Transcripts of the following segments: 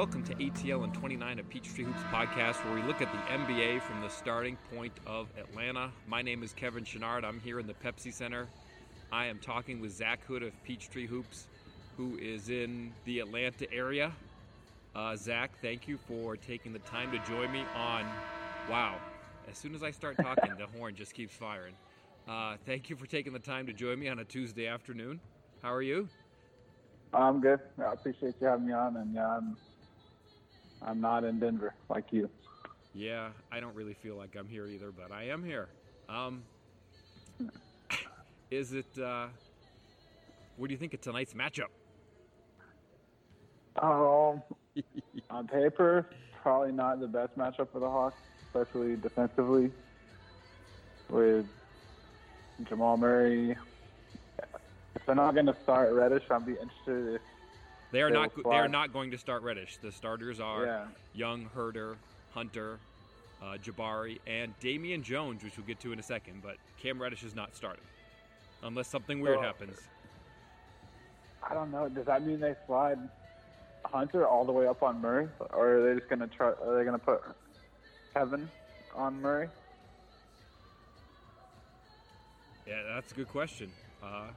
welcome to ATL and 29 of Peachtree Hoops podcast, where we look at the NBA from the starting point of Atlanta. My name is Kevin Chouinard. I'm here in the Pepsi Center. I am talking with Zach Hood of Peachtree Hoops, who is in the Atlanta area. Uh, Zach, thank you for taking the time to join me on. Wow, as soon as I start talking, the horn just keeps firing. Uh, thank you for taking the time to join me on a Tuesday afternoon. How are you? I'm good. I appreciate you having me on, and yeah, I'm I'm not in Denver like you. Yeah, I don't really feel like I'm here either, but I am here. Um, is it? Uh, what do you think of tonight's matchup? Um, on paper, probably not the best matchup for the Hawks, especially defensively. With Jamal Murray, if they're not going to start Reddish, I'd be interested if they are not. They are not going to start Reddish. The starters are Yeah. Young, Huerter, Hunter, uh, Jabari, and Damian Jones, which we'll get to in a second. But Cam Reddish is not starting unless something weird So- happens. I don't know. Does that mean they slide Hunter all the way up on Murray, or are they just going to try? Are they going to put Kevin on Murray? Yeah, that's a good question. Uh,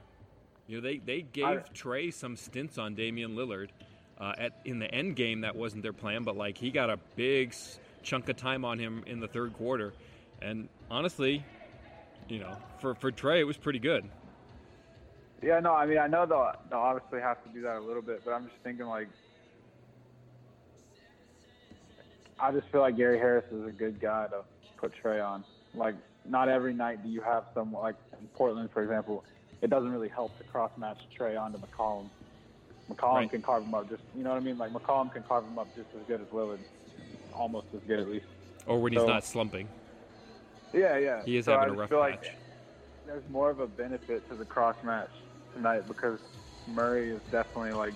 you know, they, they gave I- Trae some stints on Damian Lillard. Uh, at in the end game, that wasn't their plan, but like he got a big chunk of time on him in the third quarter, and honestly, you know, for for Trae, it was pretty good. Yeah, no, I mean, I know they'll, they'll obviously have to do that a little bit, but I'm just thinking, like, I just feel like Gary Harris is a good guy to put Trae on. Like, not every night do you have someone, like in Portland, for example, it doesn't really help to cross match Trae onto McCollum. McCollum Right. can carve him up just, you know what I mean? Like, McCollum can carve him up just as good as Lillard, almost as good at least. Or when he's not slumping, Yeah, yeah. he is So having a just rough feel patch. like there's more of a benefit to the cross match tonight because Murray is definitely like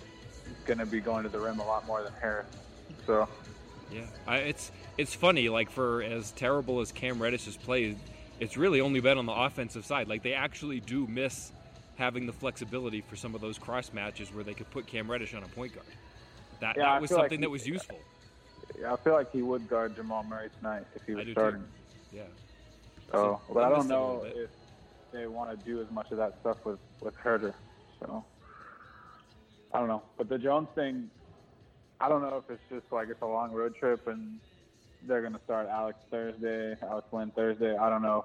going to be going to the rim a lot more than Harris. So Yeah, I, it's it's funny. Like for as terrible as Cam Reddish has played, it's really only been on the offensive side. Like they actually do miss having the flexibility for some of those cross matches where they could put Cam Reddish on a point guard. That, Yeah, that was feel like something he- that was useful. yeah, I feel like he would guard Jamal Murray tonight if he was starting. too. Yeah. So, So but I don't miss it a little know if they want to do as much of that stuff with with Huerter. So I don't know. But the Jones thing, I don't know if it's just like it's a long road trip and they're going to start Alex Thursday, Alex Len Thursday. I don't know.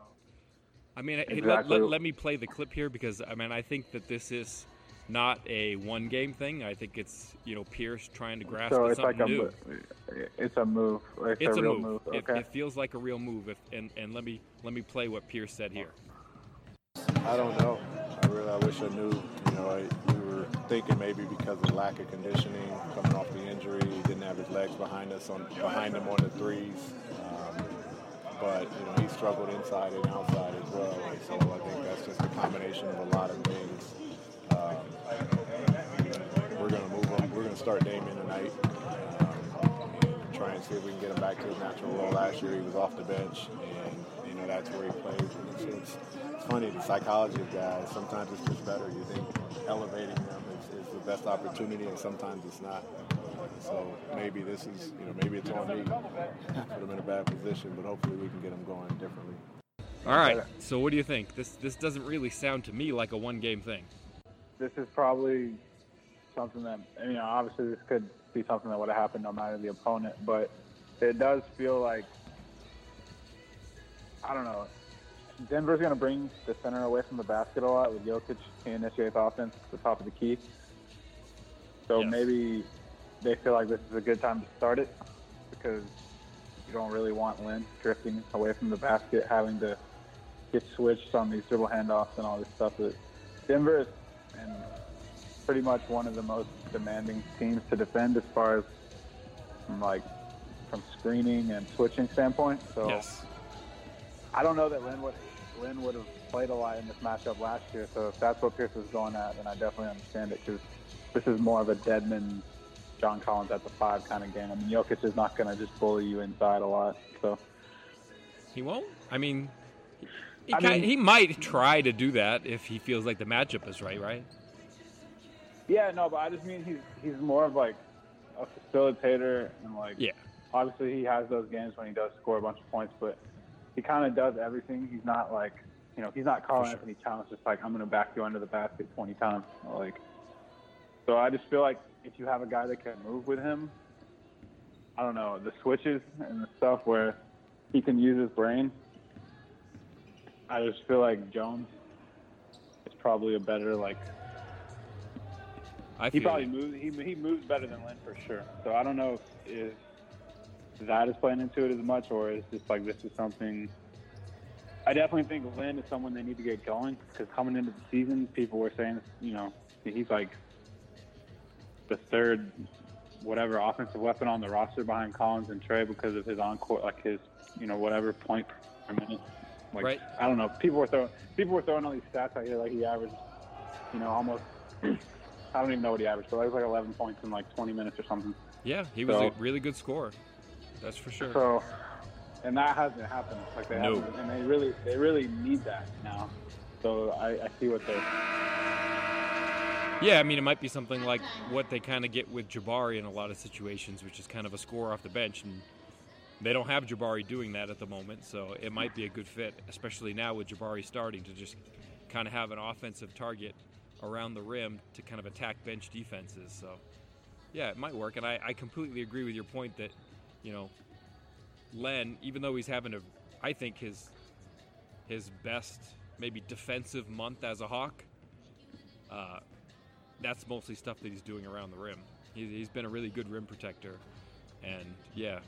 I mean, hey, let, let, let me play the clip here because I mean I think that this is not a one game thing. I think it's you know Pierce trying to grasp so at it's like something a new. mo- it's a move. It's, It's a, a real move. move. It, Okay. it feels like a real move. If, and and let me let me play what Pierce said here. I don't know. I really I wish I knew. You know, I, we were thinking maybe because of lack of conditioning, coming off the injury, he didn't have his legs behind us on behind him on the threes. Um, but you know, he struggled inside and outside as well. And so I think that's just a combination of a lot of things. Um, we're to move him. We're to start Damon tonight. Um, try and see if we can get him back to his natural role. Last year he was off the bench, and you know that's where he plays. And it's, it's, it's funny the psychology of guys. Sometimes it's just better. You think elevating them is, is the best opportunity, and sometimes it's not. So maybe this is, you know, maybe it's on me. Put them in a bad position, but hopefully we can get them going differently. All right. So what do you think? This this doesn't really sound to me like a one game thing. this is probably something that you know obviously this could be something that would have happened no matter the opponent but it does feel like i don't know denver's going to bring the center away from the basket a lot with Jokic to initiate the offense at the top of the key so Yes. maybe they feel like this is a good time to start it because you don't really want Len drifting away from the basket having to get switched on these dribble handoffs and all this stuff that Denver is and pretty much one of the most demanding teams to defend as far as from like from screening and switching standpoint. So Yes. I don't know that Len would Len would have played a lot in this matchup last year. So if that's what Pierce was going at, then I definitely understand it because this is more of a Dedmon, John Collins at the five kind of game. I mean, Jokic is not going to just bully you inside a lot. So He won't. I mean, he, I mean- he might try to do that if he feels like the matchup is right. Right. Yeah, no, but I just mean he's he's more of like a facilitator and like Yeah. obviously he has those games when he does score a bunch of points, but he kind of does everything. He's not like you know he's not Karl For sure. Anthony Towns just like I'm gonna back you under the basket 20 times like. So I just feel like if you have a guy that can move with him, I don't know the switches and the stuff where he can use his brain. I just feel like Jones is probably a better like I he probably moves. He, he moves better than Len for sure. So I don't know if, if that is playing into it as much, or is just like this is something. I definitely think Len is someone they need to get going because coming into the season, people were saying, you know, he's like the third, whatever offensive weapon on the roster behind Collins and Trae because of his encore, like his, you know, whatever point per minute. Like Right. I don't know. People were throwing people were throwing all these stats out here like he averaged, you know, almost. I don't even know what he averaged, but it was like 11 points in like 20 minutes or something. Yeah, he was So- a really good scorer. That's for sure. So, and that hasn't happened. Like they No. haven't, and they really, they really need that now. So I, I see what they're. Yeah, I mean, it might be something like what they kind of get with Jabari in a lot of situations, which is kind of a score off the bench, and they don't have Jabari doing that at the moment, so it might be a good fit, especially now with Jabari starting to just kind of have an offensive target around the rim to kind of attack bench defenses. So, yeah, it might work, and I, I completely agree with your point that, you know, Len, even though he's having a, I think his his best maybe defensive month as a Hawk. Uh, that's mostly stuff that he's doing around the rim. He's, he's been a really good rim protector, and yeah,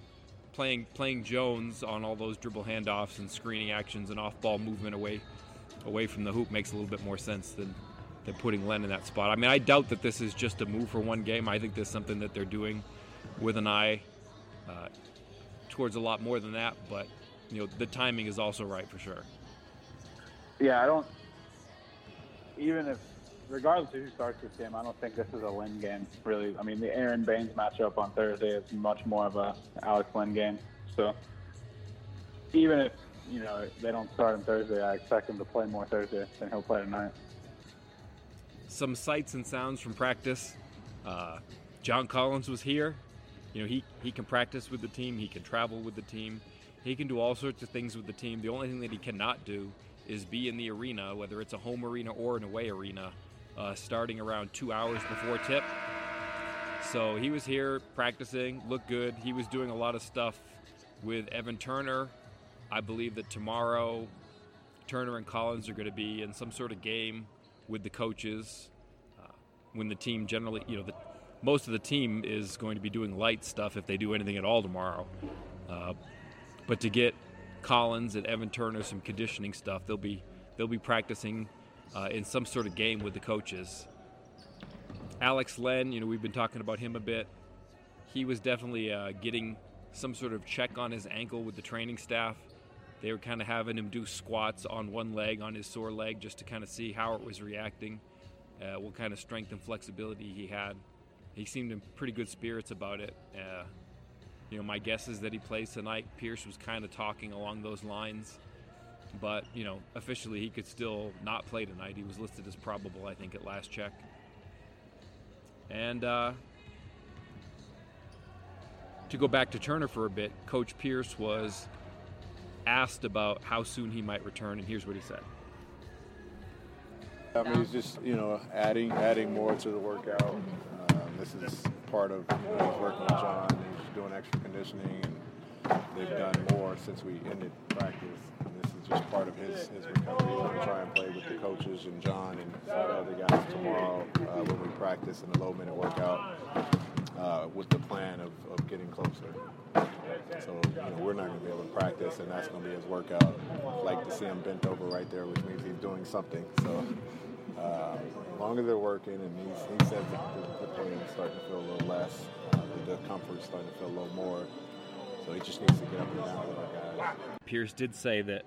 playing playing Jones on all those dribble handoffs and screening actions and off-ball movement away away from the hoop makes a little bit more sense than than putting Len in that spot. I mean, I doubt that this is just a move for one game. I think this is something that they're doing with an eye uh, towards a lot more than that. But you know, the timing is also right for sure. Yeah, I don't. Even if, regardless of who starts this game, I don't think this is a Len game. Really, I mean, the Aron Baynes matchup on Thursday is much more of a Alex Len game. So even if you know they don't start on Thursday, I expect him to play more Thursday than he'll play tonight. some sights and sounds from practice. Uh, John Collins was here. You know, he, he can practice with the team, he can travel with the team, he can do all sorts of things with the team. The only thing that he cannot do is be in the arena, whether it's a home arena or an away arena, uh, starting around two hours before tip. So he was here practicing, looked good. He was doing a lot of stuff with Evan Turner. I believe that tomorrow Turner and Collins are going to be in some sort of game with the coaches. Uh, when the team generally, you know, the, most of the team is going to be doing light stuff if they do anything at all tomorrow. Uh, but to get Collins and Evan Turner some conditioning stuff, they'll be they'll be practicing uh, in some sort of game with the coaches. Alex Len, you know, we've been talking about him a bit. He was definitely uh, getting some sort of check on his ankle with the training staff. They were kind of having him do squats on one leg, on his sore leg, just to kind of see how it was reacting, uh, what kind of strength and flexibility he had. He seemed in pretty good spirits about it. Uh, you know, my guess is that he plays tonight. Pierce was kind of talking along those lines, but you know, officially he could still not play tonight. He was listed as probable, I think, at last check. And uh, to go back to Turner for a bit, Coach Pierce was asked about how soon he might return, and here's what he said. I mean, it's just you know adding adding more to the workout. Um, this is part of you know, he's working with John. He's doing extra conditioning, and they've done more since we ended practice. Just part of his his recovery. To try and play with the coaches and John and all the other guys tomorrow uh, when we practice in the low minute workout uh, with the plan of, of getting closer. So you know, we're not going to be able to practice, and that's going to be his workout. I'd like to see him bent over right there, which means he's doing something. So uh, long as they're working, and he's, he says the, the pain is starting to feel a little less, uh, the discomfort is starting to feel a little more. So he just needs to get up and down with our guys. Pierce did say that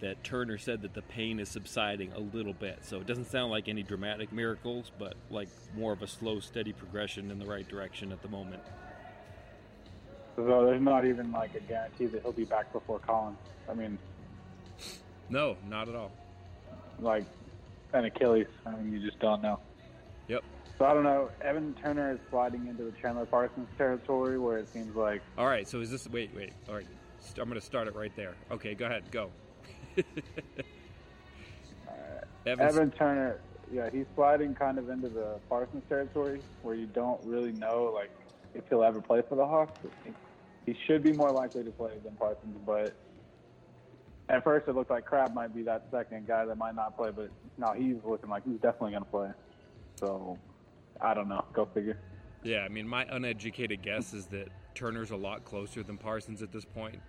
that Turner said that the pain is subsiding a little bit. So it doesn't sound like any dramatic miracles, but like more of a slow, steady progression in the right direction at the moment. So there's not even like a guarantee that he'll be back before Collins. I mean, No, not at all. like an Achilles. I mean, you just don't know. Yep. So I don't know. Evan Turner is sliding into the Chandler Parsons territory where it seems like. All right. So is this? Wait, wait. All right. I'm going to start it right there. Okay, go ahead. Go. Evan's, Evan Turner, yeah, he's sliding kind of into the Parsons territory where you don't really know like if he'll ever play for the Hawks. He should be more likely to play than Parsons, but at first it looked like Crabbe might be that second guy that might not play, but now he's looking like he's definitely going to play. So I don't know. Go figure. Yeah, I mean, my uneducated guess is that Turner's a lot closer than Parsons at this point.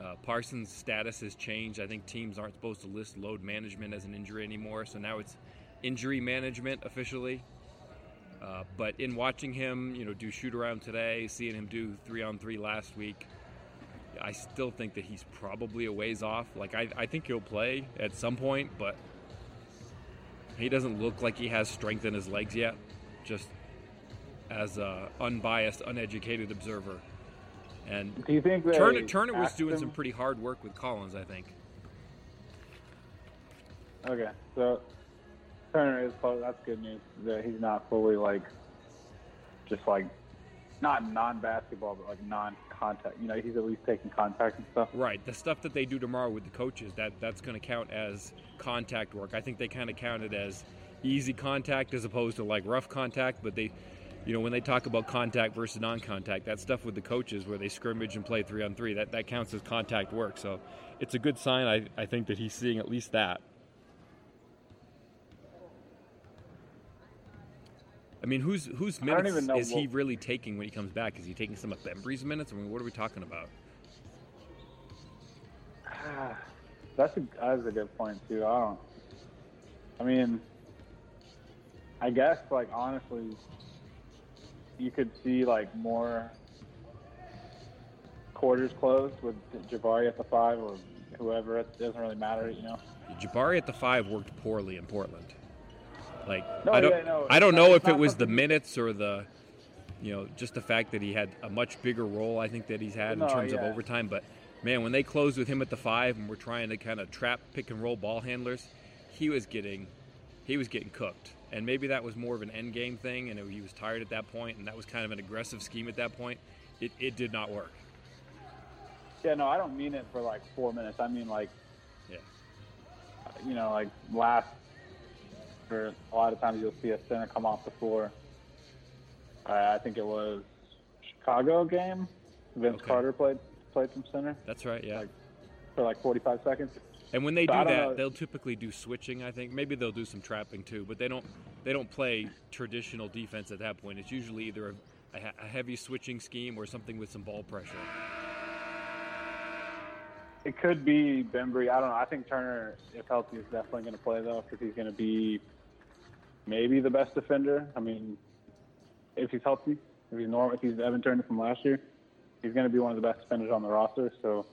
Uh, Parsons' status has changed. I think teams aren't supposed to list load management as an injury anymore, so now it's injury management officially. Uh, but in watching him, you know, do shoot around today, seeing him do three on three last week, I still think that he's probably a ways off. Like I, I think he'll play at some point, but he doesn't look like he has strength in his legs yet. Just as a unbiased, uneducated observer. And do you think Turner, Turner was doing some pretty hard work with Collins? I think. Okay, so Turner is close. That's good news. That he's not fully like, just like, not non-basketball, but like non-contact. You know, he's at least taking contact and stuff. Right. The stuff that they do tomorrow with the coaches, that that's going to count as contact work. I think they kind of count it as easy contact as opposed to like rough contact, but they you know, when they talk about contact versus non-contact, that stuff with the coaches where they scrimmage and play three on three, that, that counts as contact work. So it's a good sign, I, I think, that he's seeing at least that. I mean, whose whose minutes is he really taking when he comes back? Is he taking some of Bembry's minutes? I mean, what are we talking about? That's a that's a good point too. I don't. I mean, I guess like honestly, you could see like more quarters closed with Jabari at the five or whoever. It doesn't really matter, you know. Jabari at the five worked poorly in Portland. Like no, I don't, yeah, no, I don't know if it was the minutes or the, you know, just the fact that he had a much bigger role. I think that he's had no, in terms yeah. of overtime. But man, when they closed with him at the five and we're trying to kind of trap pick and roll ball handlers, he was getting, he was getting cooked and maybe that was more of an end game thing, and it, he was tired at that point, and that was kind of an aggressive scheme at that point. It, it did not work. Yeah, no, I don't mean it for like four minutes. I mean like, yeah, you know, like last. For a lot of times, you'll see a center come off the floor. Uh, I think it was Chicago game. Vince okay. Carter played played some center. That's right. Yeah. Like, for like 45 seconds. And when they do that, know. they'll typically do switching. I think maybe they'll do some trapping too, but they don't they don't play traditional defense at that point. It's usually either a, a heavy switching scheme or something with some ball pressure. It could be Bembry. I don't know. I think Turner, if healthy, is definitely going to play though, because he's going to be maybe the best defender. I mean, if he's healthy, if he's normal, if he's Evan Turner from last year, he's going to be one of the best defenders on the roster. So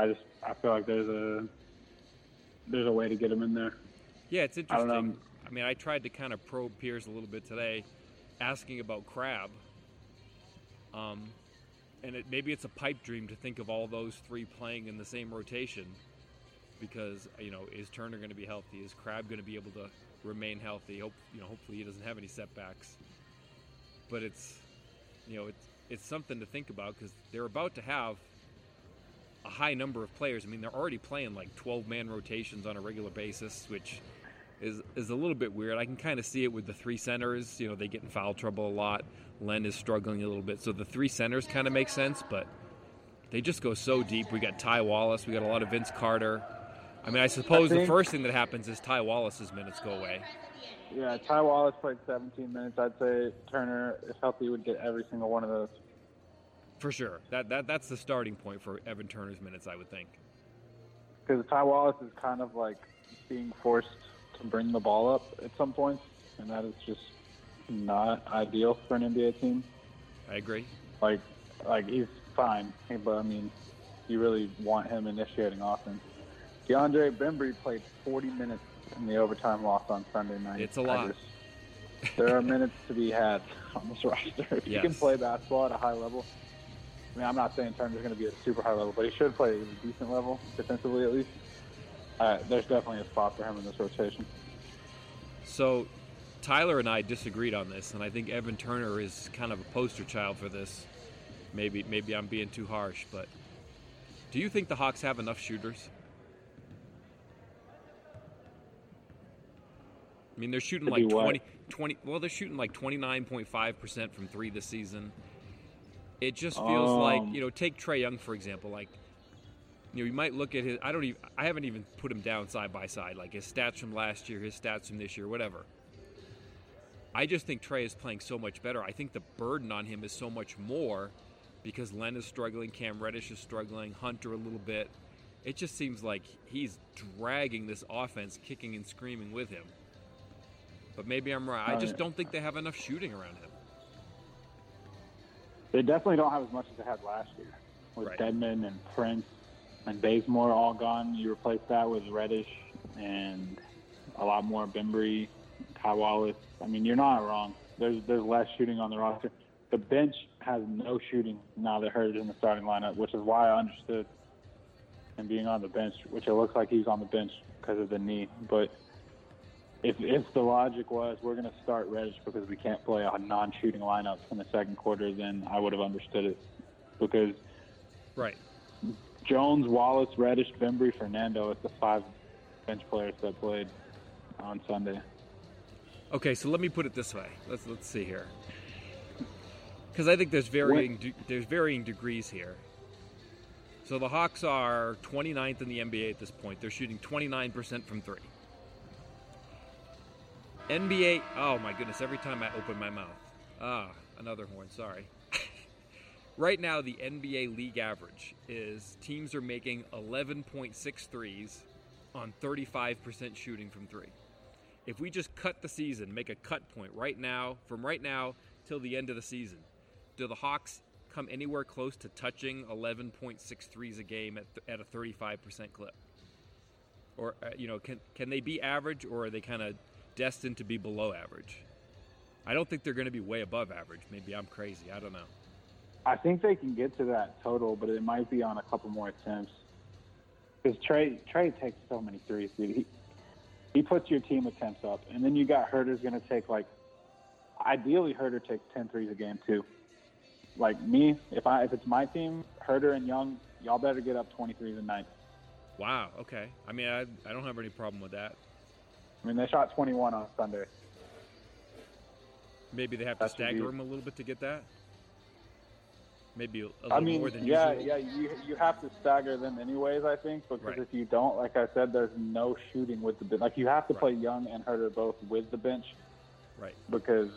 I just I feel like there's a there's a way to get him in there. Yeah, it's interesting. I, I mean, I tried to kind of probe Pierce a little bit today, asking about Crabbe. Um, and it, maybe it's a pipe dream to think of all those three playing in the same rotation, because you know, is Turner going to be healthy? Is Crabbe going to be able to remain healthy? Hope you know, hopefully he doesn't have any setbacks. But it's, you know, it's it's something to think about because they're about to have a high number of players. I mean, they're already playing like 12 man rotations on a regular basis, which is is a little bit weird. I can kind of see it with the three centers. You know, they get in foul trouble a lot. Len is struggling a little bit, so the three centers kind of make sense, but they just go so deep. We got Ty Wallace, we got a lot of Vince Carter. I mean, I suppose I the first thing that happens is Ty Wallace's minutes go away. Yeah, Ty Wallace played 17 minutes. I'd say Turner, if healthy, would get every single one of those. For sure. That, that That's the starting point for Evan Turner's minutes, I would think. Because Ty Wallace is kind of like being forced to bring the ball up at some points, and that is just not ideal for an NBA team. I agree. Like, like he's fine, but I mean, you really want him initiating offense. DeAndre Bembry played 40 minutes in the overtime loss on Sunday night. It's a lot. Just, there are minutes to be had on this roster. If yes. you can play basketball at a high level, I mean, I'm not saying Turner's going to be at a super high level, but he should play at a decent level, defensively at least. Uh, there's definitely a spot for him in this rotation. So, Tyler and I disagreed on this, and I think Evan Turner is kind of a poster child for this. Maybe maybe I'm being too harsh, but do you think the Hawks have enough shooters? I mean, they're shooting like do 20, 20 well, they're shooting like 29.5% from 3 this season. It just feels like, Um. you know, take Trae Young for example, like you know, you might look at his I don't even I haven't even put him down side by side like his stats from last year, his stats from this year, whatever. I just think Trae is playing so much better. I think the burden on him is so much more because Len is struggling, Cam Reddish is struggling, Hunter a little bit. It just seems like he's dragging this offense, kicking and screaming with him. But maybe I'm right. I just don't think they have enough shooting around him. They definitely don't have as much as they had last year with Right. Dedmon and Prince and Bazemore all gone. You replace that with Reddish and a lot more Bembry, Kai Wallace. I mean, you're not wrong. There's there's less shooting on the roster. The bench has no shooting now that Hurd is in the starting lineup, which is why I understood him being on the bench, which it looks like he's on the bench because of the knee. But if if the logic was we're going to start Reddish because we can't play a non-shooting lineup in the second quarter, then I would have understood it. Because Right. Jones, Wallace, Reddish, Bembry, Fernando, it's the five bench players that played on Sunday. Okay, so let me put it this way. Let's let's see here. Because I think there's varying de- there's varying degrees here. So the Hawks are 29th in the NBA at this point. They're shooting 29% from three. NBA. Oh my goodness! Every time I open my mouth, ah, another horn. Sorry. right now, the NBA league average is teams are making 11.6 threes on 35% shooting from three if we just cut the season, make a cut point right now, from right now till the end of the season, do the Hawks come anywhere close to touching 11.6 threes a game at, at a 35% clip? Or, uh, you know, can, can they be average or are they kind of destined to be below average? I don't think they're going to be way above average. Maybe I'm crazy. I don't know. I think they can get to that total, but it might be on a couple more attempts. Because Trae Trae takes so many threes, dude. He he puts your team attempts up, and then you got Huerter's going to take like, ideally Huerter takes 10 threes a game too. Like me, if I if it's my team, Huerter and Young, y'all better get up 23s a night. Wow. Okay. I mean, I, I don't have any problem with that. I mean, they shot 21 on Sunday. Maybe they have to That should stagger be- them a little bit to get that. Maybe a, little I mean, more than yeah, usual. yeah, you you have to stagger them anyways. I think because Right. if you don't, like I said, there's no shooting with the bench. Like you have to play Young and Huerter both with the bench Right. because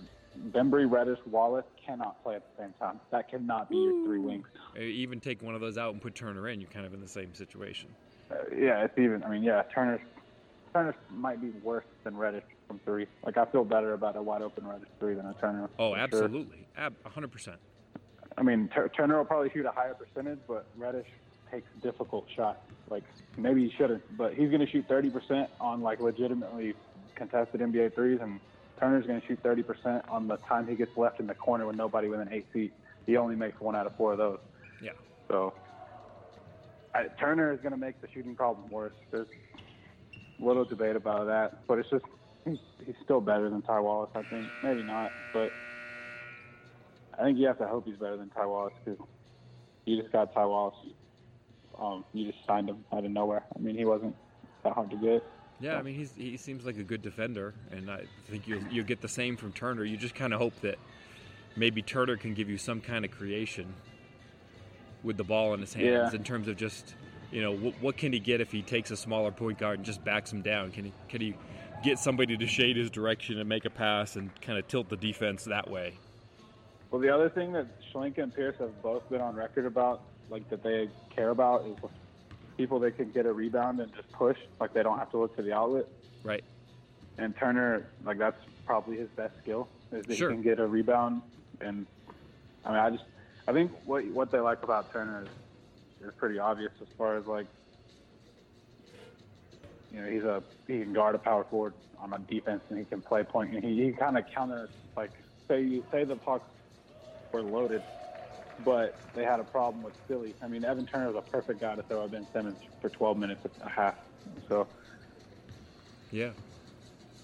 Bembry, Reddish, Wallace cannot play at the same time. That cannot be your three wings. Uh, Even take one of those out and put Turner in, you're kind of in the same situation. Uh, yeah, it's even. I mean, yeah, Turner Turner might be worse than Reddish from three. Like I feel better about a wide open Reddish three than a Turner. Oh, for sure. absolutely, Ab- 100%. I mean, Tur- Turner will probably shoot a higher percentage, but Reddish takes difficult shots. Like maybe he shouldn't, but he's going to shoot 30% on like legitimately contested NBA threes, and Turner's going to shoot 30% on the time he gets left in the corner with nobody within eight feet. He only makes one out of four of those. Yeah. So I, Turner is going to make the shooting problem worse. There's little debate about that, but it's just he's, he's still better than Ty Wallace. I think maybe not, but I think you have to hope he's better than Ty Wallace because you just got Ty Wallace. Um, you just signed him out of nowhere. I mean, he wasn't that hard to get. Yeah, I mean, he's, he seems like a good defender, and I think you'll, you'll get the same from Turner. You just kind of hope that maybe Turner can give you some kind of creation with the ball in his hands Yeah. in terms of just, you know, what, what can he get if he takes a smaller point guard and just backs him down? Can he, can he get somebody to shade his direction and make a pass and kind of tilt the defense that way? Well, the other thing that Schlenka and Pierce have both been on record about, like that they care about, is people they can get a rebound and just push, like they don't have to look to the outlet. Right. And Turner, like that's probably his best skill is that Sure. he can get a rebound. And I mean, I just I think what what they like about Turner is, is pretty obvious as far as like you know he's a he can guard a power forward on a defense and he can play point and he, he kind of counters like say you say the Hawks were loaded. But they had a problem with Philly. I mean, Evan Turner was a perfect guy to throw at Ben Simmons for 12 minutes a half. So Yeah.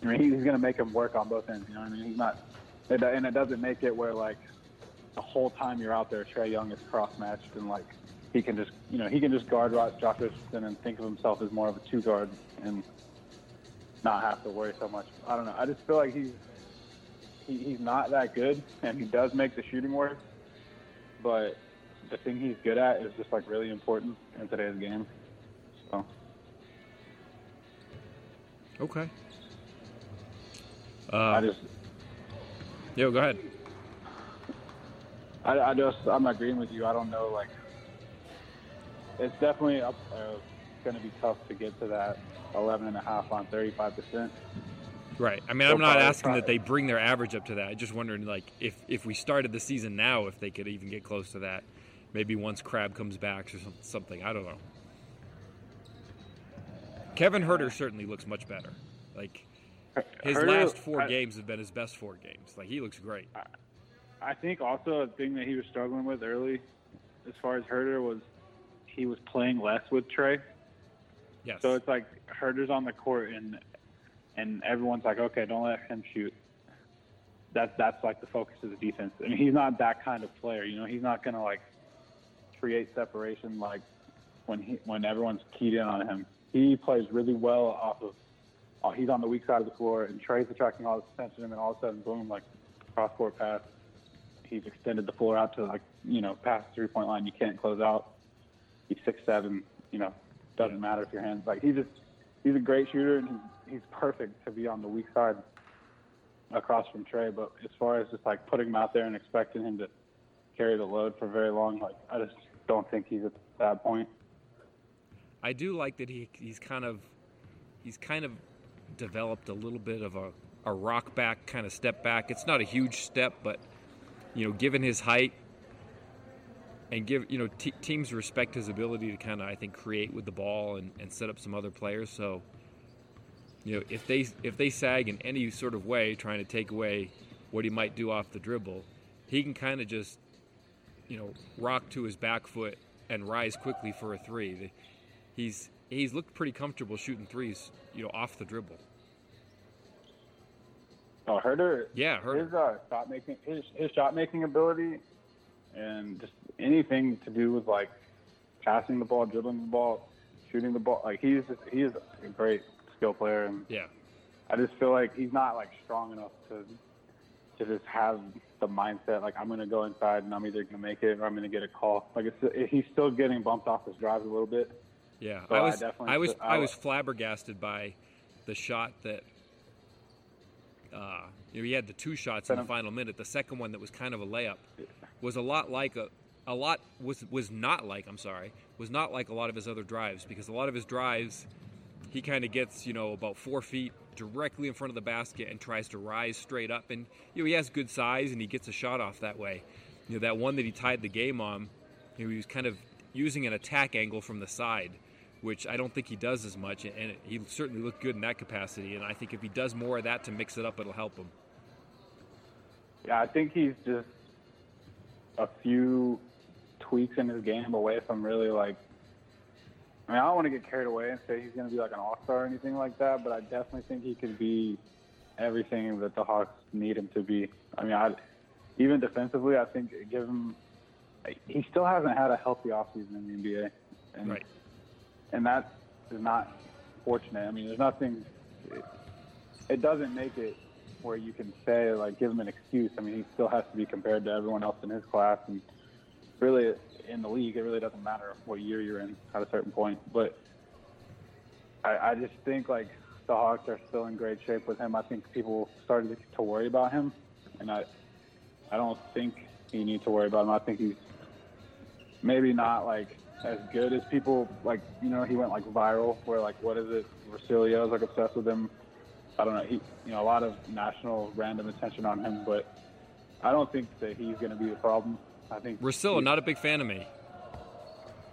I mean, he's going to make him work on both ends. You know what I mean? He's not, and it doesn't make it where like the whole time you're out there, Trae Young is cross matched and like he can just, you know, he can just guard Josh Richardson and think of himself as more of a two guard and not have to worry so much. I don't know. I just feel like he's he, he's not that good, and he does make the shooting work. But the thing he's good at is just like really important in today's game. So. Okay. Uh, I just. Yo, go ahead. I, I just I'm agreeing with you. I don't know like. It's definitely up. Uh, going to be tough to get to that 11 and a half on 35 percent. Right. I mean, I'm not asking that they bring their average up to that. I'm just wondering, like, if if we started the season now, if they could even get close to that. Maybe once Crabbe comes back or something. I don't know. Kevin Huerter certainly looks much better. Like his Huerter, last four I, games have been his best four games. Like he looks great. I, I think also a thing that he was struggling with early, as far as Huerter, was he was playing less with Trae. Yes. So it's like Huerter's on the court and and everyone's like, okay, don't let him shoot. That's that's like the focus of the defense. I mean, he's not that kind of player. You know, he's not gonna like create separation like when he when everyone's keyed in on him. He plays really well off of. Uh, he's on the weak side of the floor, and Trae's attracting all this attention, and then all of a sudden, boom, like cross court pass. He's extended the floor out to like you know past three point line. You can't close out. He's six seven. You know, doesn't matter if your hands like he just he's a great shooter and he's he's perfect to be on the weak side across from Trae. But as far as just like putting him out there and expecting him to carry the load for very long, like I just don't think he's at that point. I do like that he he's kind of he's kind of developed a little bit of a, a rock back kind of step back. It's not a huge step, but you know, given his height and give you know t- teams respect his ability to kind of I think create with the ball and, and set up some other players. So you know if they if they sag in any sort of way, trying to take away what he might do off the dribble, he can kind of just you know rock to his back foot and rise quickly for a three. He's he's looked pretty comfortable shooting threes, you know, off the dribble. Oh, Huerter. Yeah, Huerter. His uh, shot making, his, his shot making ability, and just anything to do with like passing the ball, dribbling the ball, shooting the ball. Like he's just he's a great skill player, and yeah, I just feel like he's not like strong enough to to just have the mindset like I'm going to go inside and I'm either going to make it or I'm going to get a call. Like it's he's still getting bumped off his drive a little bit. Yeah, so I was I, I was I was flabbergasted by the shot that uh, you know, he had the two shots in the final minute. The second one that was kind of a layup was a lot like a a lot was was not like I'm sorry was not like a lot of his other drives because a lot of his drives he kind of gets you know about four feet directly in front of the basket and tries to rise straight up. And you know he has good size and he gets a shot off that way. You know that one that he tied the game on you know, he was kind of using an attack angle from the side which I don't think he does as much. And he certainly looked good in that capacity. And I think if he does more of that to mix it up it'll help him. Yeah I think he's just a few tweaks in his game away from really like. I mean, I don't want to get carried away and say he's going to be like an all star or anything like that, but I definitely think he could be everything that the Hawks need him to be. I mean, I, even defensively, I think give him. He still hasn't had a healthy offseason in the NBA, and right. and that is not fortunate. I mean, there's nothing. It, it doesn't make it where you can say like give him an excuse. I mean, he still has to be compared to everyone else in his class, and really in the league, it really doesn't matter what year you're in at a certain point. But I, I just think like the Hawks are still in great shape with him. I think people started to worry about him, and I I don't think you need to worry about him. I think he's maybe not like as good as people like. You know, he went like viral. Where like, what is it? Russillo is like obsessed with him. I don't know. He, you know, a lot of national random attention on him, but I don't think that he's going to be the problem. I think Russillo, not a big fan of me.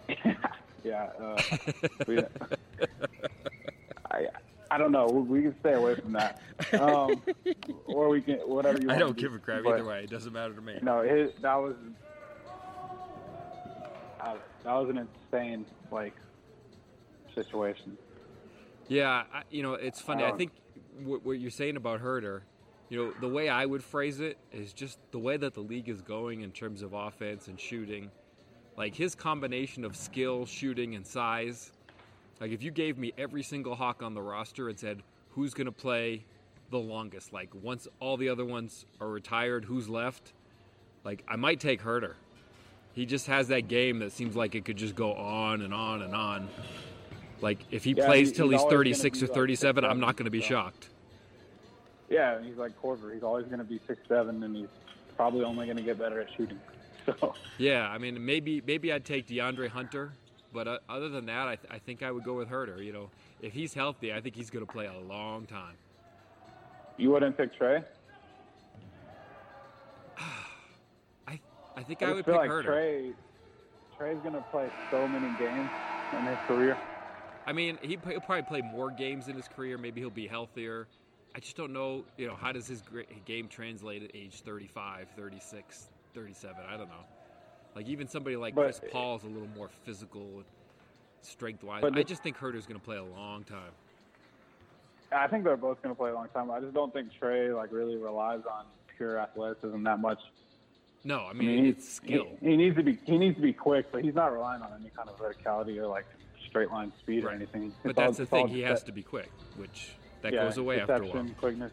yeah, uh, we, I, I don't know. We, can stay away from that, um, or we can whatever you. I don't do. give a crap either way. It doesn't matter to me. No, his, that was uh, that was an insane like situation. Yeah, I, you know, it's funny. I think what, what you're saying about Huerter, you know, the way I would phrase it is just the way that the league is going in terms of offense and shooting. Like his combination of skill, shooting, and size. Like if you gave me every single Hawk on the roster and said who's going to play the longest, like once all the other ones are retired, who's left? Like I might take Huerter. He just has that game that seems like it could just go on and on and on. Like if he Yeah, plays he- till he's he's 36 be or like 37, I'm not going to be shocked. Yeah, he's like Korver. He's always going to be six seven, and he's probably only going to get better at shooting. So Yeah, I mean, maybe maybe I'd take DeAndre Hunter, but uh, other than that, I, th- I think I would go with Huerter. You know, if he's healthy, I think he's going to play a long time. you wouldn't pick Trae? I I think I, I, would feel pick like Huerter. Trae. Trae's going to play so many games in his career. I mean, he, he'll probably play more games in his career. Maybe he'll be healthier. I just don't know. You know, how does his game translate at age 35, 36, 37? I don't know. Like even somebody like But- Chris Paul's a little more physical, strength wise. I just think Huerter's going to play a long time. I think they're both going to play a long time. I just don't think Trae like really relies on pure athleticism that much. No, I I mean, mean, it's skill. He, he needs to be he needs to be quick, but he's not relying on any kind of verticality or like straight line speed or Right. anything. But It's all- that's the thing; he has to be quick, which that yeah, goes away after a while. Quickness.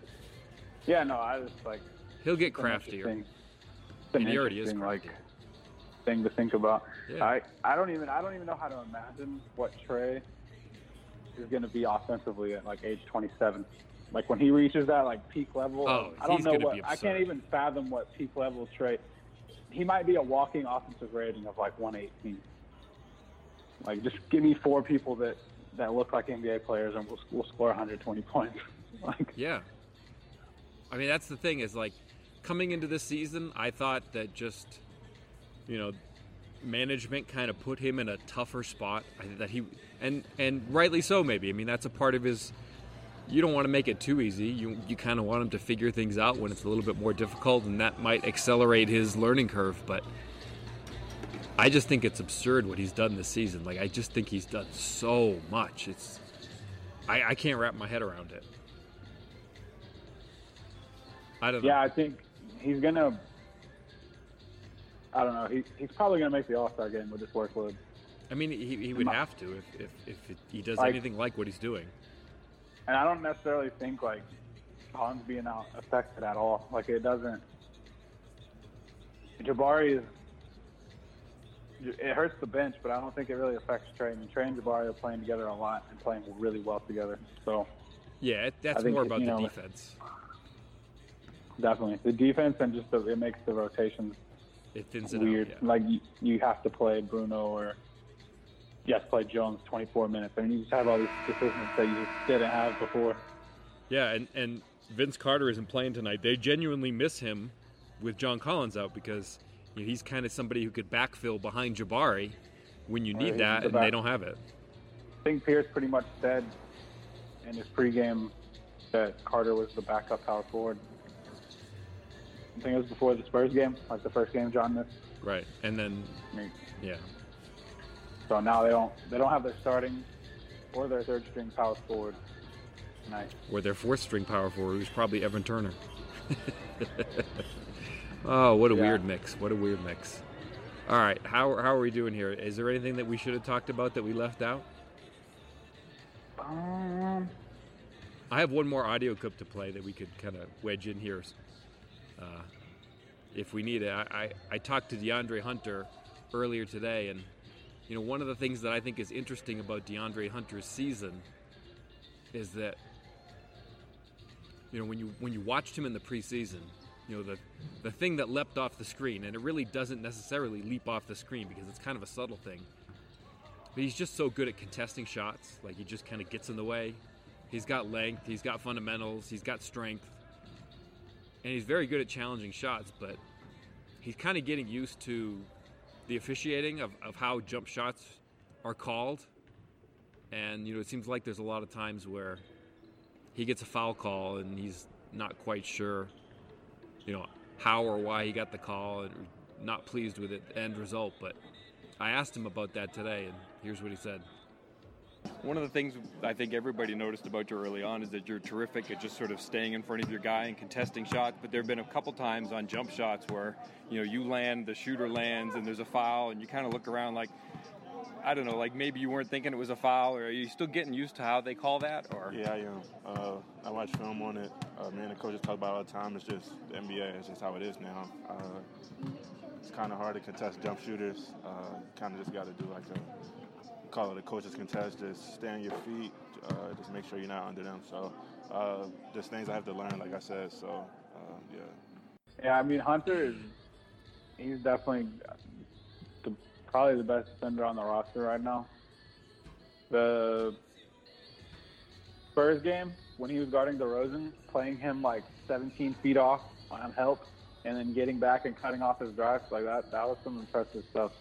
Yeah, no, I just like He'll get craftier. interesting- it's an And he already is crafty. like thing to think about. Yeah. I I don't even I don't even know how to imagine what Trae is going to be offensively at like age 27. Like when he reaches that like peak level, Oh, I don't know what I can't even fathom what peak level Trae. He might be a walking offensive rating of like 118. Like just give me four people that that look like NBA players and we'll, we'll score 120 points. like Yeah. I mean, that's the thing is like coming into this season, I thought that just you know management kind of put him in a tougher spot. That he and and rightly so maybe. I mean, that's a part of his you don't want to make it too easy. You you kind of want him to figure things out when it's a little bit more difficult and that might accelerate his learning curve, but I just think it's absurd what he's done this season. Like I just think he's done so much. It's I, I can't wrap my head around it. I don't know. Yeah, I think he's gonna. I don't know. He, he's probably gonna make the All Star game with this workload. I mean, he, he would My- have to if, if, if it, he does Like- anything like what he's doing. And I don't necessarily think like Collins being out affected at all. Like it doesn't. Jabari is. It hurts the bench, but I don't think it really affects Trae. I mean, Trae and Jabari are playing together a lot and playing really well together. So Yeah, that's more about you the know, defense. definitely the defense and just the, it makes the rotations It thins it weird. out. Yeah. Like you, you have to play Bruno or you have to play Jones 24 minutes. I mean, you just have all these decisions that you just didn't have before. yeah, and, and Vince Carter isn't playing tonight. They genuinely miss him with John Collins out because you know, he's kind of somebody who could backfill behind Jabari when you need he's that, the and they don't have it. I think Pierce pretty much said in his pregame that Carter was the backup power forward. I think it was before the Spurs game, like the first game John missed. Right, and then I mean, yeah, so now they don't they don't have their starting or their third string power forward tonight. or their fourth string power forward, who's probably Evan Turner. oh, what a Yeah. weird mix! What a weird mix. All right, how how are we doing here? Is there anything that we should have talked about that we left out? Um, I have one more audio clip to play that we could kind of wedge in here, uh, if we need it. I, I I talked to DeAndre Hunter earlier today, and you know one of the things that I think is interesting about DeAndre Hunter's season is that you know when you when you watched him in the preseason, you know the the thing that leapt off the screen, and it really doesn't necessarily leap off the screen because it's kind of a subtle thing. But he's just so good at contesting shots. Like he just kind of gets in the way. He's got length. He's got fundamentals. He's got strength, and he's very good at challenging shots. But he's kind of getting used to the officiating of, of how jump shots are called. And you know, it seems like there's a lot of times where he gets a foul call and he's not quite sure, you know, how or why he got the call and not pleased with it end result. But I asked him about that today, and here's what he said. one of the things I think everybody noticed about you early on is that you're terrific at just sort of staying in front of your guy and contesting shots. But there have been a couple times on jump shots where you know you land, the shooter lands, and there's a foul, and you kind of look around like. I don't know, like maybe you weren't thinking it was a foul, or are you still getting used to how they call that? Or Yeah, I am. Uh, I watch film on it. Uh, me and the coaches talk about it all the time. It's just the NBA. It's just how it is now. Uh, it's kind of hard to contest jump shooters. Uh, kind of just got to do like a call it a coach's contest. Just stay on your feet. Uh, just make sure you're not under them. So uh, there's things I have to learn, like I said. So uh, yeah. Yeah, I mean Hunter is he's definitely the, probably the best defender on the roster right now. The Spurs game when he was guarding DeRozan, playing him like 17 feet off on help, and then getting back and cutting off his drives like that. That was some impressive stuff.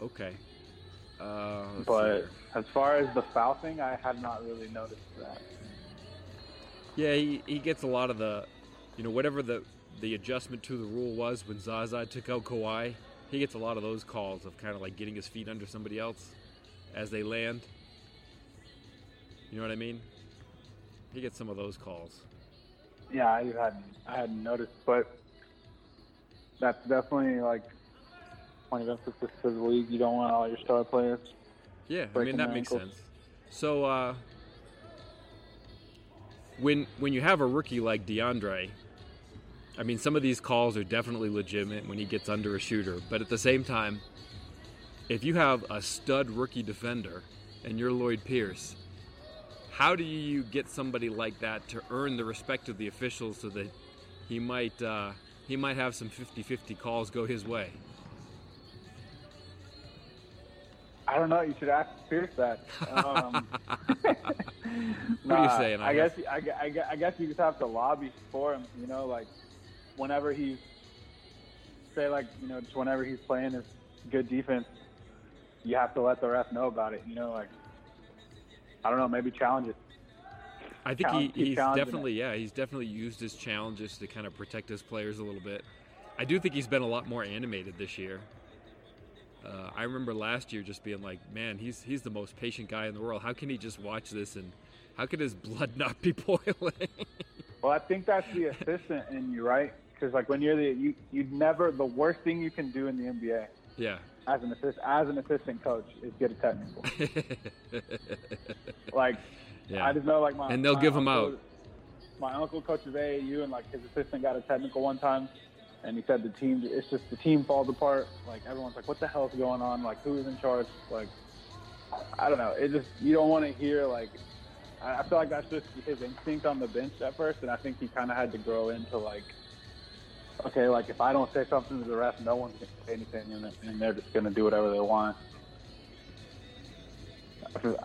Okay. Uh, But as far as the foul thing, I had not really noticed that. yeah, he, he gets a lot of the, you know, whatever the the adjustment to the rule was when Zaza took out Kawhi. He gets a lot of those calls of kind of like getting his feet under somebody else as they land. You know what I mean? He gets some of those calls. Yeah, I hadn't I hadn't noticed, but that's definitely like point of emphasis for the league. You don't want all your star players. Yeah, I mean that makes ankles. sense. So uh, when when you have a rookie like DeAndre, I mean some of these calls are definitely legitimate when he gets under a shooter, but at the same time, if you have a stud rookie defender and you're Lloyd Pierce, how do you get somebody like that to earn the respect of the officials so that he might uh, he might have some 50-50 calls go his way? I don't know. You should ask Pierce that. Um, What are you saying, I Alex? guess I, I, I guess you just have to lobby for him. You know, like whenever he's say like you know just whenever he's playing his good defense, you have to let the ref know about it. You know, like I don't know, maybe challenge it. I think Challenge- keep he's definitely yeah he's definitely used his challenges to kind of protect his players a little bit. I do think he's been a lot more animated this year. Uh, I remember last year just being like, man, he's he's the most patient guy in the world. How can he just watch this and how could his blood not be boiling? Well, I think that's the assistant in you, right? Because like when you're the you you never the worst thing you can do in the NBA yeah. as an assist as an assistant coach is get a technical. Like yeah. I just know like my And they'll my give 'em uncle- out. My uncle coaches AAU and like his assistant got a technical one time, and he said the team it's just the team falls apart. Like everyone's like, what the hell's going on? Like who's in charge? Like I don't know. It just you don't want to hear like. I I feel like that's just his instinct on the bench at first, and I think he kind of had to grow into like, okay, like if I don't say something to the ref, no one's gonna say anything, and, and they're just gonna do whatever they want.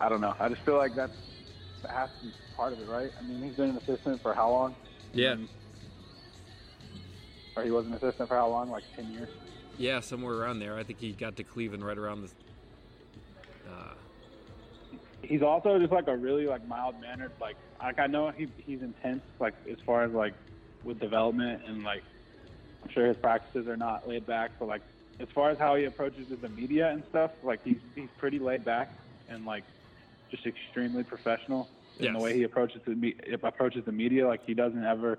I don't know. I just feel like that's that has to be part of it, right? I mean, he's been an assistant for how long? Yeah. Um, or he was an assistant for how long? Like ten years. yeah, somewhere around there. I think he got to Cleveland right around the. Uh, He's also just like a really like mild mannered like like I know he he's intense like as far as like with development and like I'm sure his practices are not laid back, but like as far as how he approaches the media and stuff, like he's he's pretty laid back and like just extremely professional in the way he approaches the me- approaches the media. Like he doesn't ever.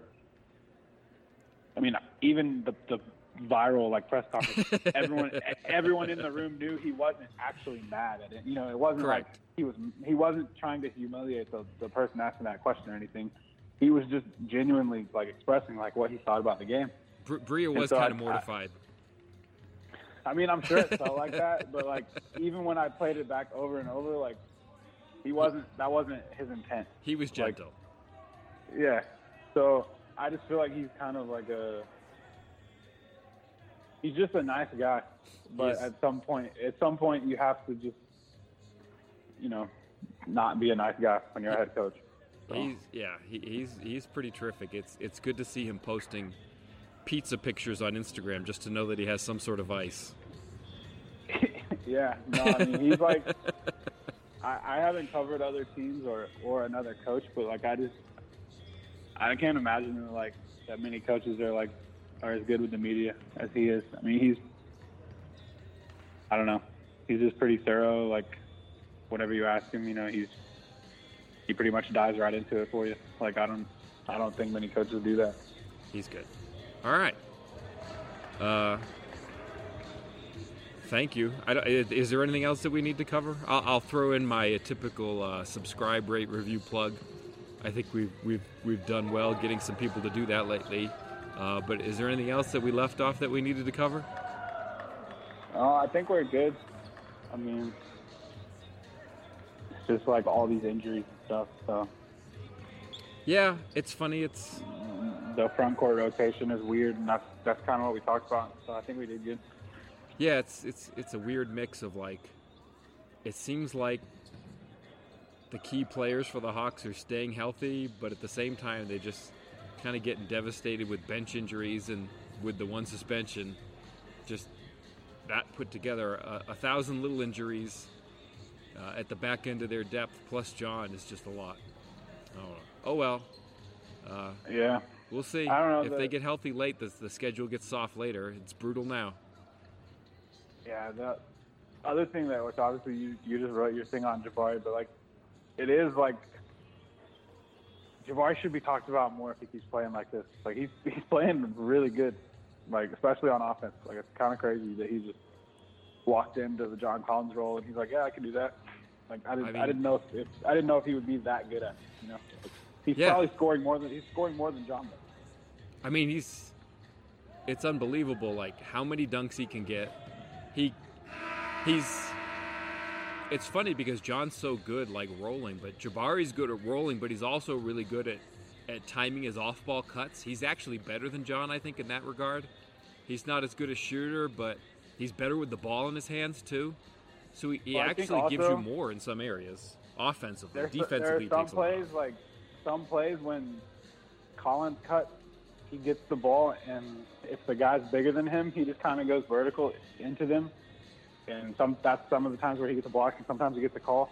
I mean, even the the viral like press conference, everyone everyone in the room knew he wasn't actually mad at it. You know, it wasn't Correct. like he was he wasn't trying to humiliate the the person asking that question or anything. He was just genuinely like expressing like what he thought about the game. Br- Bria was so uh, kind I- of mortified. I mean, I'm sure it felt like that, but like even when I played it back over and over, like he wasn't. That wasn't his intent. he was like- gentle. Yeah. So I just feel like he's kind of like a. He's just a nice guy, but is. at some point, at some point, you have to just, you know, not be a nice guy when you're a head coach. So, He's yeah, he, he's he's pretty terrific. It's it's good to see him posting pizza pictures on Instagram just to know that he has some sort of ice. yeah. No, I mean he's like. I, I haven't covered other teams or or another coach, but like I just, I can't imagine like that many coaches are like are as good with the media as he is. I mean he's, I don't know, he's just pretty thorough. Like whatever you ask him, you know, he's he pretty much dives right into it for you. Like I don't I don't think many coaches do that. He's good. All right. Uh, thank you. is there anything else that we need to cover? I'll, I'll throw in my typical uh, subscribe, rate, review plug. I think we've we've we've done well getting some people to do that lately. Uh, but is there anything else that we left off that we needed to cover? Uh, I think we're good. I mean, it's just like all these injuries and stuff. So. Yeah, it's funny. It's the front court rotation is weird, and that's that's kind of what we talked about. So I think we did good. Yeah, it's it's it's a weird mix of like, it seems like the key players for the Hawks are staying healthy, but at the same time they just kind of getting devastated with bench injuries and with the one suspension. Just that put together a, a thousand little injuries uh, at the back end of their depth plus John is just a lot. Oh, oh well. Uh, yeah. We'll see. I don't know if the, they get healthy late. The, the schedule gets soft later. It's brutal now. Yeah. The other thing that, which obviously you you just wrote your thing on Jabari, but like, it is like Jabari should be talked about more if he keeps playing like this. Like he's he's playing really good, like especially on offense. Like it's kind of crazy that he just walked into the John Collins role and he's like, yeah, I can do that. Like I didn't I, mean, I didn't know if, if, I didn't know if he would be that good at it. You know, like, he's yeah. probably scoring more than he's scoring more than John does. I mean, he's it's unbelievable. Like how many dunks he can get. He he's it's funny because John's so good like rolling, but Jabari's good at rolling, but he's also really good at at timing his off-ball cuts. He's actually better than John, I think, in that regard. He's not as good a shooter, but he's better with the ball in his hands too. So he, he well, actually also, gives you more in some areas, offensively. Defensively, there are some plays like some plays when Collins cut, he gets the ball, and if the guy's bigger than him, he just kind of goes vertical into them and some that's some of the times where he gets a block and sometimes he gets a call.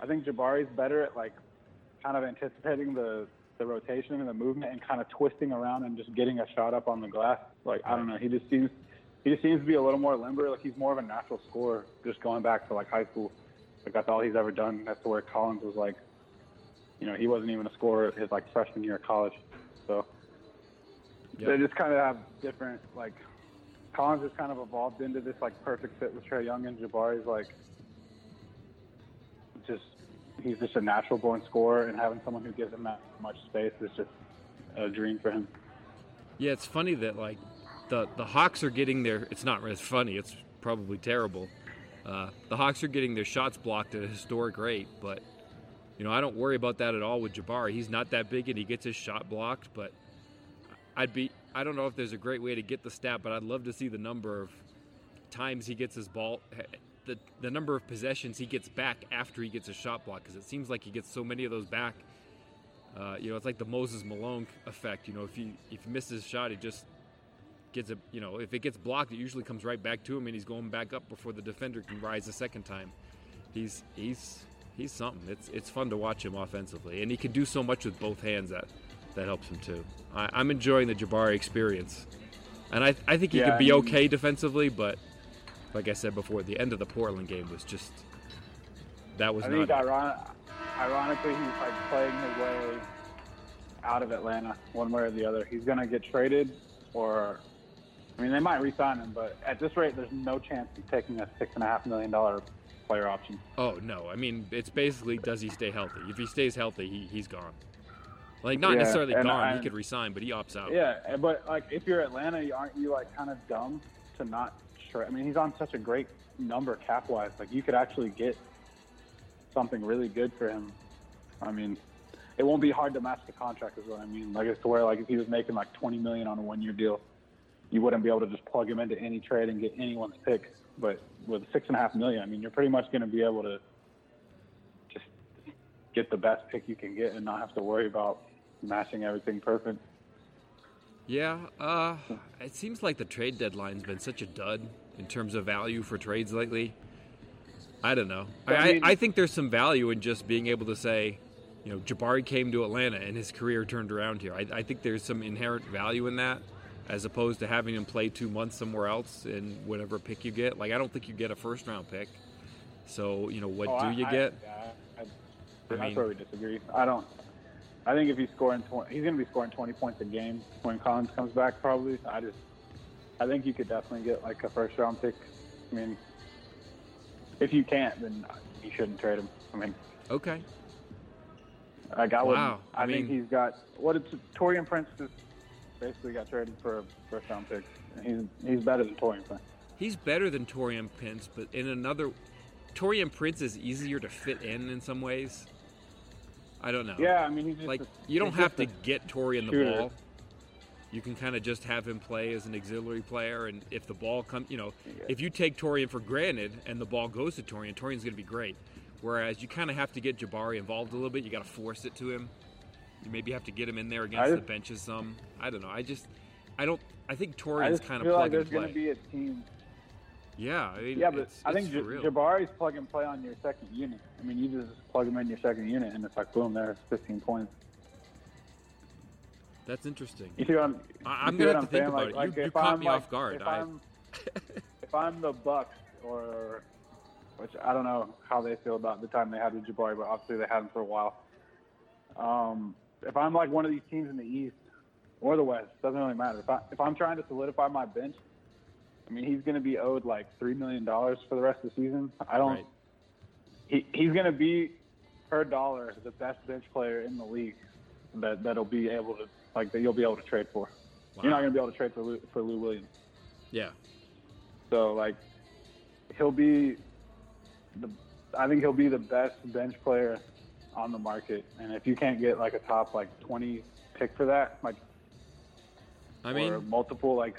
I think Jabari's better at like kind of anticipating the the rotation and the movement and kind of twisting around and just getting a shot up on the glass. Like I don't know, he just seems he just seems to be a little more limber. Like he's more of a natural scorer. Just going back to like high school, like that's all he's ever done. That's where Collins was like, you know, he wasn't even a scorer his like freshman year of college. So yep. they just kind of have different like Collins has kind of evolved into this like perfect fit with Trae Young and Jabari's like just he's just a natural born scorer and having someone who gives him that much space is just a dream for him. Yeah, it's funny that like the the Hawks are getting their it's not it's funny, it's probably terrible. Uh, the Hawks are getting their shots blocked at a historic rate, but you know, I don't worry about that at all with Jabari. He's not that big and he gets his shot blocked, but I'd be I don't know if there's a great way to get the stat, but I'd love to see the number of times he gets his ball, the the number of possessions he gets back after he gets a shot block, because it seems like he gets so many of those back. Uh, you know, it's like the Moses Malone effect. You know, if he if he misses a shot, he just gets a you know if it gets blocked, it usually comes right back to him, and he's going back up before the defender can rise a second time. He's he's he's something. It's it's fun to watch him offensively, and he can do so much with both hands that that helps him too. I, am enjoying the Jabari experience, and I, I think he yeah, could be okay defensively, but like I said before, the end of the Portland game was just that was I not. Think ironic, ironically, he's like playing his way out of Atlanta one way or the other. He's going to get traded, or I mean, they might re-sign him, but at this rate, there's no chance he's taking a six and a half million dollar player option. Oh no! I mean, it's basically does he stay healthy? If he stays healthy, he, he's gone. Like not yeah, necessarily gone. I, he could resign, but he opts out. Yeah, eh, but like if you're Atlanta, aren't you like kind of dumb to not? Tra- I mean, he's on such a great number cap wise. Like you could actually get something really good for him. I mean, it won't be hard to match the contract, is what I mean. Like it's to where like if he was making like 20 million on a one year deal, you wouldn't be able to just plug him into any trade and get anyone's pick. But with six and a half million, I mean, you're pretty much going to be able to just get the best pick you can get and not have to worry about matching everything perfect. Yeah, uh, it seems like the trade deadline's been such a dud in terms of value for trades lately. I don't know. I, I, mean, I, think there's some value in just being able to say, you know, Jabari came to Atlanta and his career turned around here. I, I think there's some inherent value in that, as opposed to having him play two months somewhere else and whatever pick you get. Like, I don't think you get a first round pick. So you know, what Oh, do I- you I- get? I, I mean- we disagree. I don't. I think if he's scoring 20, he's going to be scoring 20 points a game when Collins comes back. Probably. I just. I think you could definitely get like a first round pick. I mean, if you can't, then you shouldn't trade him. I mean, Okay. like I would. Wow, I, I think mean- he's got what it's Taurean Prince just basically got traded for a first round pick. He's he's better than Taurean Prince. He's better than Taurean Prince, but in another, Taurean Prince is easier to fit in in some ways. I don't know. Yeah, I mean he's just like a- you don't have to get Taurean the shooter. ball. You can kind of just have him play as an auxiliary player, and if the ball comes, you know, Yeah. if you take Taurean for granted and the ball goes to Taurean, Taurean's going to be great. Whereas you kind of have to get Jabari involved a little bit. You got to force it to him. You maybe have to get him in there against I the benches some. I don't know. I just, I don't. I think Taurean's kind of plug like there's and going play. to be a team yeah, I mean, Yeah, but it's, I it's think J- Jabari's plug and play on your second unit. I mean, you just plug him in your second unit, and it's like boom, there's 15 points. That's interesting. You see what I'm? I- I'm see gonna what have to think saying? about like, it. Like You- you caught I'm me like, off guard. If I- I'm, if I'm the Bucks, or which I don't know how they feel about the time they had with Jabari, but obviously they had him for a while. Um, if I'm like one of these teams in the East or the West, doesn't really matter. If I if I'm trying to solidify my bench, I mean he's going to be owed like three million dollars for the rest of the season. I don't. Right. He he's going to be per dollar the best bench player in the league that that'll be able to like that you'll be able to trade for. Wow. You're not going to be able to trade for Lou, for Lou Williams. Yeah. So like he'll be the I think he'll be the best bench player on the market. And if you can't get like a top like 20 pick for that, like I or mean, multiple like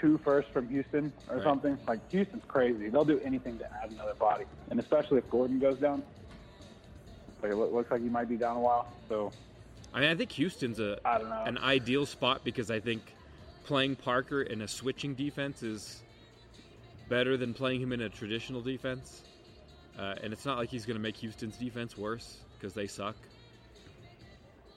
two first from Houston or Right. something, like Houston's crazy. They'll do anything to add another body, and especially if Gordon goes down. Like it looks like he might be down a while. So I mean, I think Houston's a I don't know. an ideal spot because I think playing Parker in a switching defense is better than playing him in a traditional defense. Uh, and it's not like he's going to make Houston's defense worse because they suck.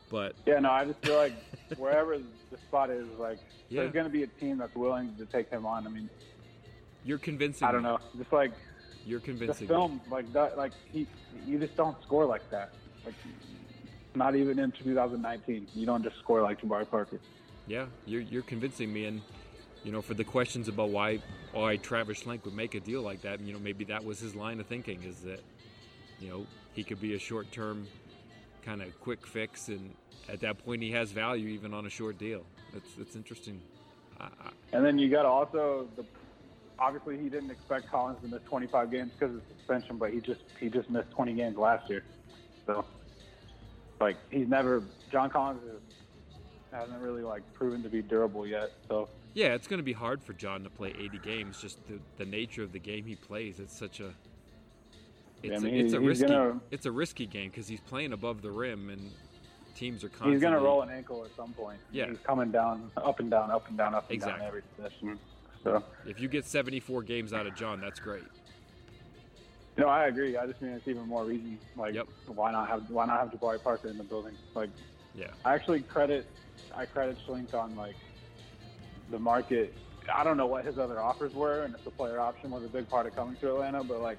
But Yeah, no, I just feel like wherever the spot is, like Yeah. there's going to be a team that's willing to take him on. I mean, you're convincing. I don't me. know, just like You're the convincing. me. film, like that, like he, you just don't score like that. Like not even in 2019, you don't just score like Jabari Parker. Yeah, you're you're convincing me, and you know, for the questions about why why Travis Schlenk would make a deal like that, you know, maybe that was his line of thinking is that you know he could be a short term kind of quick fix, and at that point he has value even on a short deal. That's that's interesting. I, And then you got also the obviously he didn't expect Collins to miss 25 games because of suspension, but he just he just missed 20 games last year. So like he's never John Collins is, hasn't really like proven to be durable yet. So yeah, it's going to be hard for John to play 80 games. Just the, the nature of the game he plays. It's such a it's, I mean, a, it's a risky gonna- it's a risky game because he's playing above the rim and teams are constantly he's gonna roll an ankle at some point. Yeah. he's coming down, up and down, up and down, up and Exactly. down every possession. So If you get 74 games out of John, that's great. no, I agree. I just mean it's even more reason like Yep. why not have why not have Jabari Parker in the building? Like Yeah. I actually credit I credit Schlenk on like the market. I don't know what his other offers were, and if the player option was a big part of coming to Atlanta, but like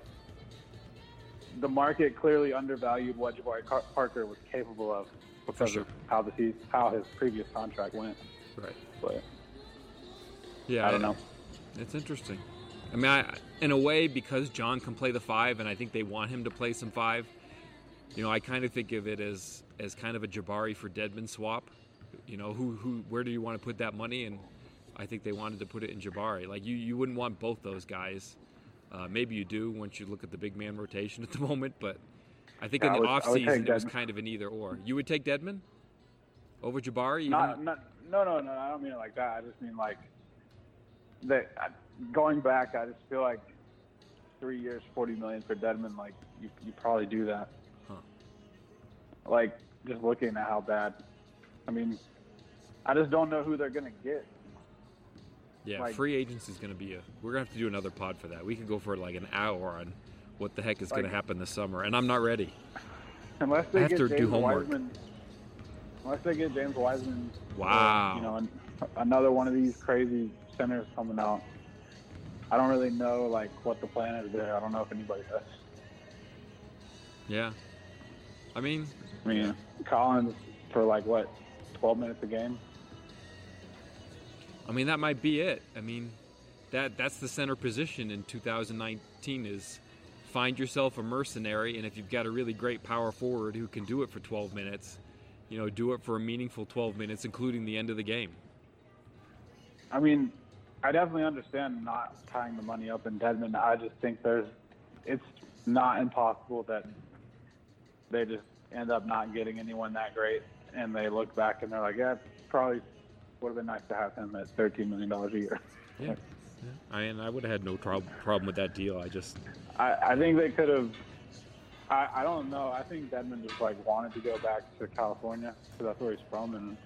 the market clearly undervalued what Jabari Car- Parker was capable of because sure. of how the season, how his previous contract went. Right. But Yeah. I don't know. It's interesting. I mean, I, in a way, because John can play the five, and I think they want him to play some five. You know, I kind of think of it as as kind of a Jabari for Dedmon swap. You know, who who where do you want to put that money? And I think they wanted to put it in Jabari. Like you, you wouldn't want both those guys. Uh, maybe you do once you look at the big man rotation at the moment, but I think Yeah, in the I would- I would offseason it was kind of an either or. You would take Dedmon over Jabari? Not, not no no no. I don't mean it like that. I just mean like that. Going back, I just feel like three years, forty million for Dedmon. Like you, you probably do that. Huh. Like just looking at how bad. I mean, I just don't know who they're gonna get. Yeah, Like- free agency is going to be a. We're going to have to do another pod for that. We could go for like an hour on what the heck is going to happen this summer, and I'm not ready. Unless they I have get to James do homework. Wiseman. Unless they get James Wiseman. or, Wow. you know, an, another one of these crazy centers coming out. I don't really know like what the plan is there. I don't know if anybody does. Yeah. I mean, I mean, Collins for like what, 12 minutes a game. I mean that might be it. I mean, that that's the center position in 2019 is find yourself a mercenary, and if you've got a really great power forward who can do it for 12 minutes, you know, do it for a meaningful 12 minutes, including the end of the game. I mean, I definitely understand not tying the money up in Dedmon. I just think there's, it's not impossible that they just end up not getting anyone that great, and they look back and they're like, yeah, probably would have been nice to have him at $13 million a year. Yeah. yeah. I and I would have had no prob- problem with that deal. I just, I, I think they could have. I, I don't know. I think Dedmon just like wanted to go back to California because that's where he's from, and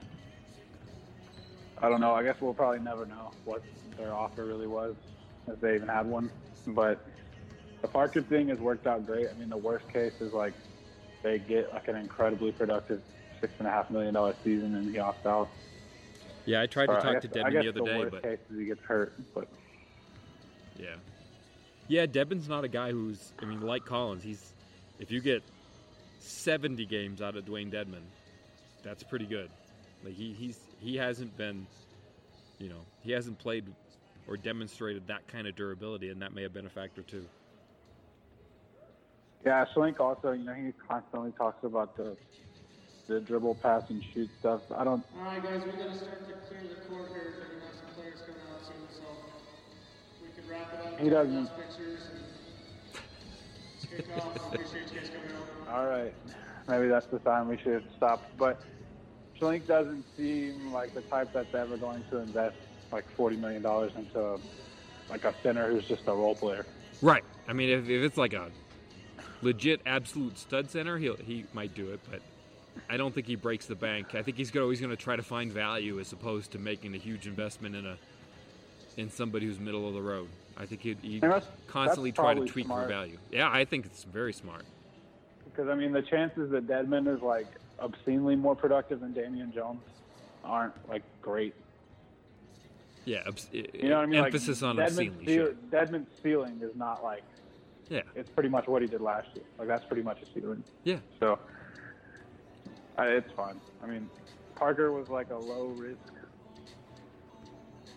I don't know. I guess we'll probably never know what their offer really was, if they even had one. But the Parker thing has worked out great. I mean, the worst case is like they get like an incredibly productive six and a half million dollar season and he opts out. Yeah, I tried to talk guess- to I Devin the other the day, worst but case is he gets hurt. But yeah, yeah, Devin's not a guy who's. I mean, like Collins, he's. If you get 70 games out of Dewayne Dedmon, that's pretty good. Like he he's he hasn't been, you know, he hasn't played or demonstrated that kind of durability, and that may have been a factor too. Yeah, Schlenk also, you know, he constantly talks about the the dribble, pass, and shoot stuff. I don't. All right, guys, we gotta start to clear the court here. because We have some players coming out soon, so we could wrap it up. He doesn't. Last Pictures and kick off. Appreciate you guys coming out. All right, maybe that's the time we should stop. But Schlenk doesn't seem like the type that's ever going to invest like forty million dollars into like a center who's just a role player. Right. I mean, if, if it's like a legit absolute stud center, he'll he might do it, but I don't think he breaks the bank. I think he's always going to try to find value as opposed to making a huge investment in a in somebody who's middle of the road. I think he'd, he'd that's- constantly that's try to tweak smart. for value. Yeah, I think it's very smart. Because I mean, the chances that Dedmon is like obscenely more productive than Damian Jones aren't like great. Yeah, obs- You know what I mean? emphasis like, on Dedmon's obscenely. ceil- Sure. Dedmon's ceiling is not like Yeah, it's pretty much what he did last year. Like that's pretty much a ceiling. yeah, So I, it's fine. I mean, Parker was like a low risk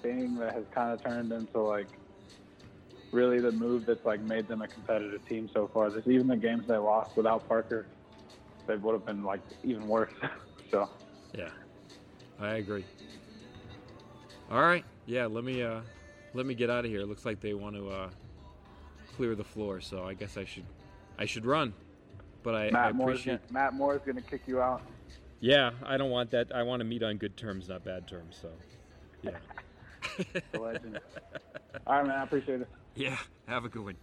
thing that has kind of turned into like really the move that's like made them a competitive team so far. This even the games they lost without Parker, they would have been like even worse. so yeah. I agree. All right. Yeah, let me uh, let me get out of here. It looks like they want to uh, clear the floor, so I guess I should I should run. But I, I Matt Moore's appreciate. gonna, Matt Moore is going to kick you out. Yeah, I don't want that. I want to meet on good terms, not bad terms. So, yeah. Legend. All right, man. I appreciate it. yeah. Have a good one.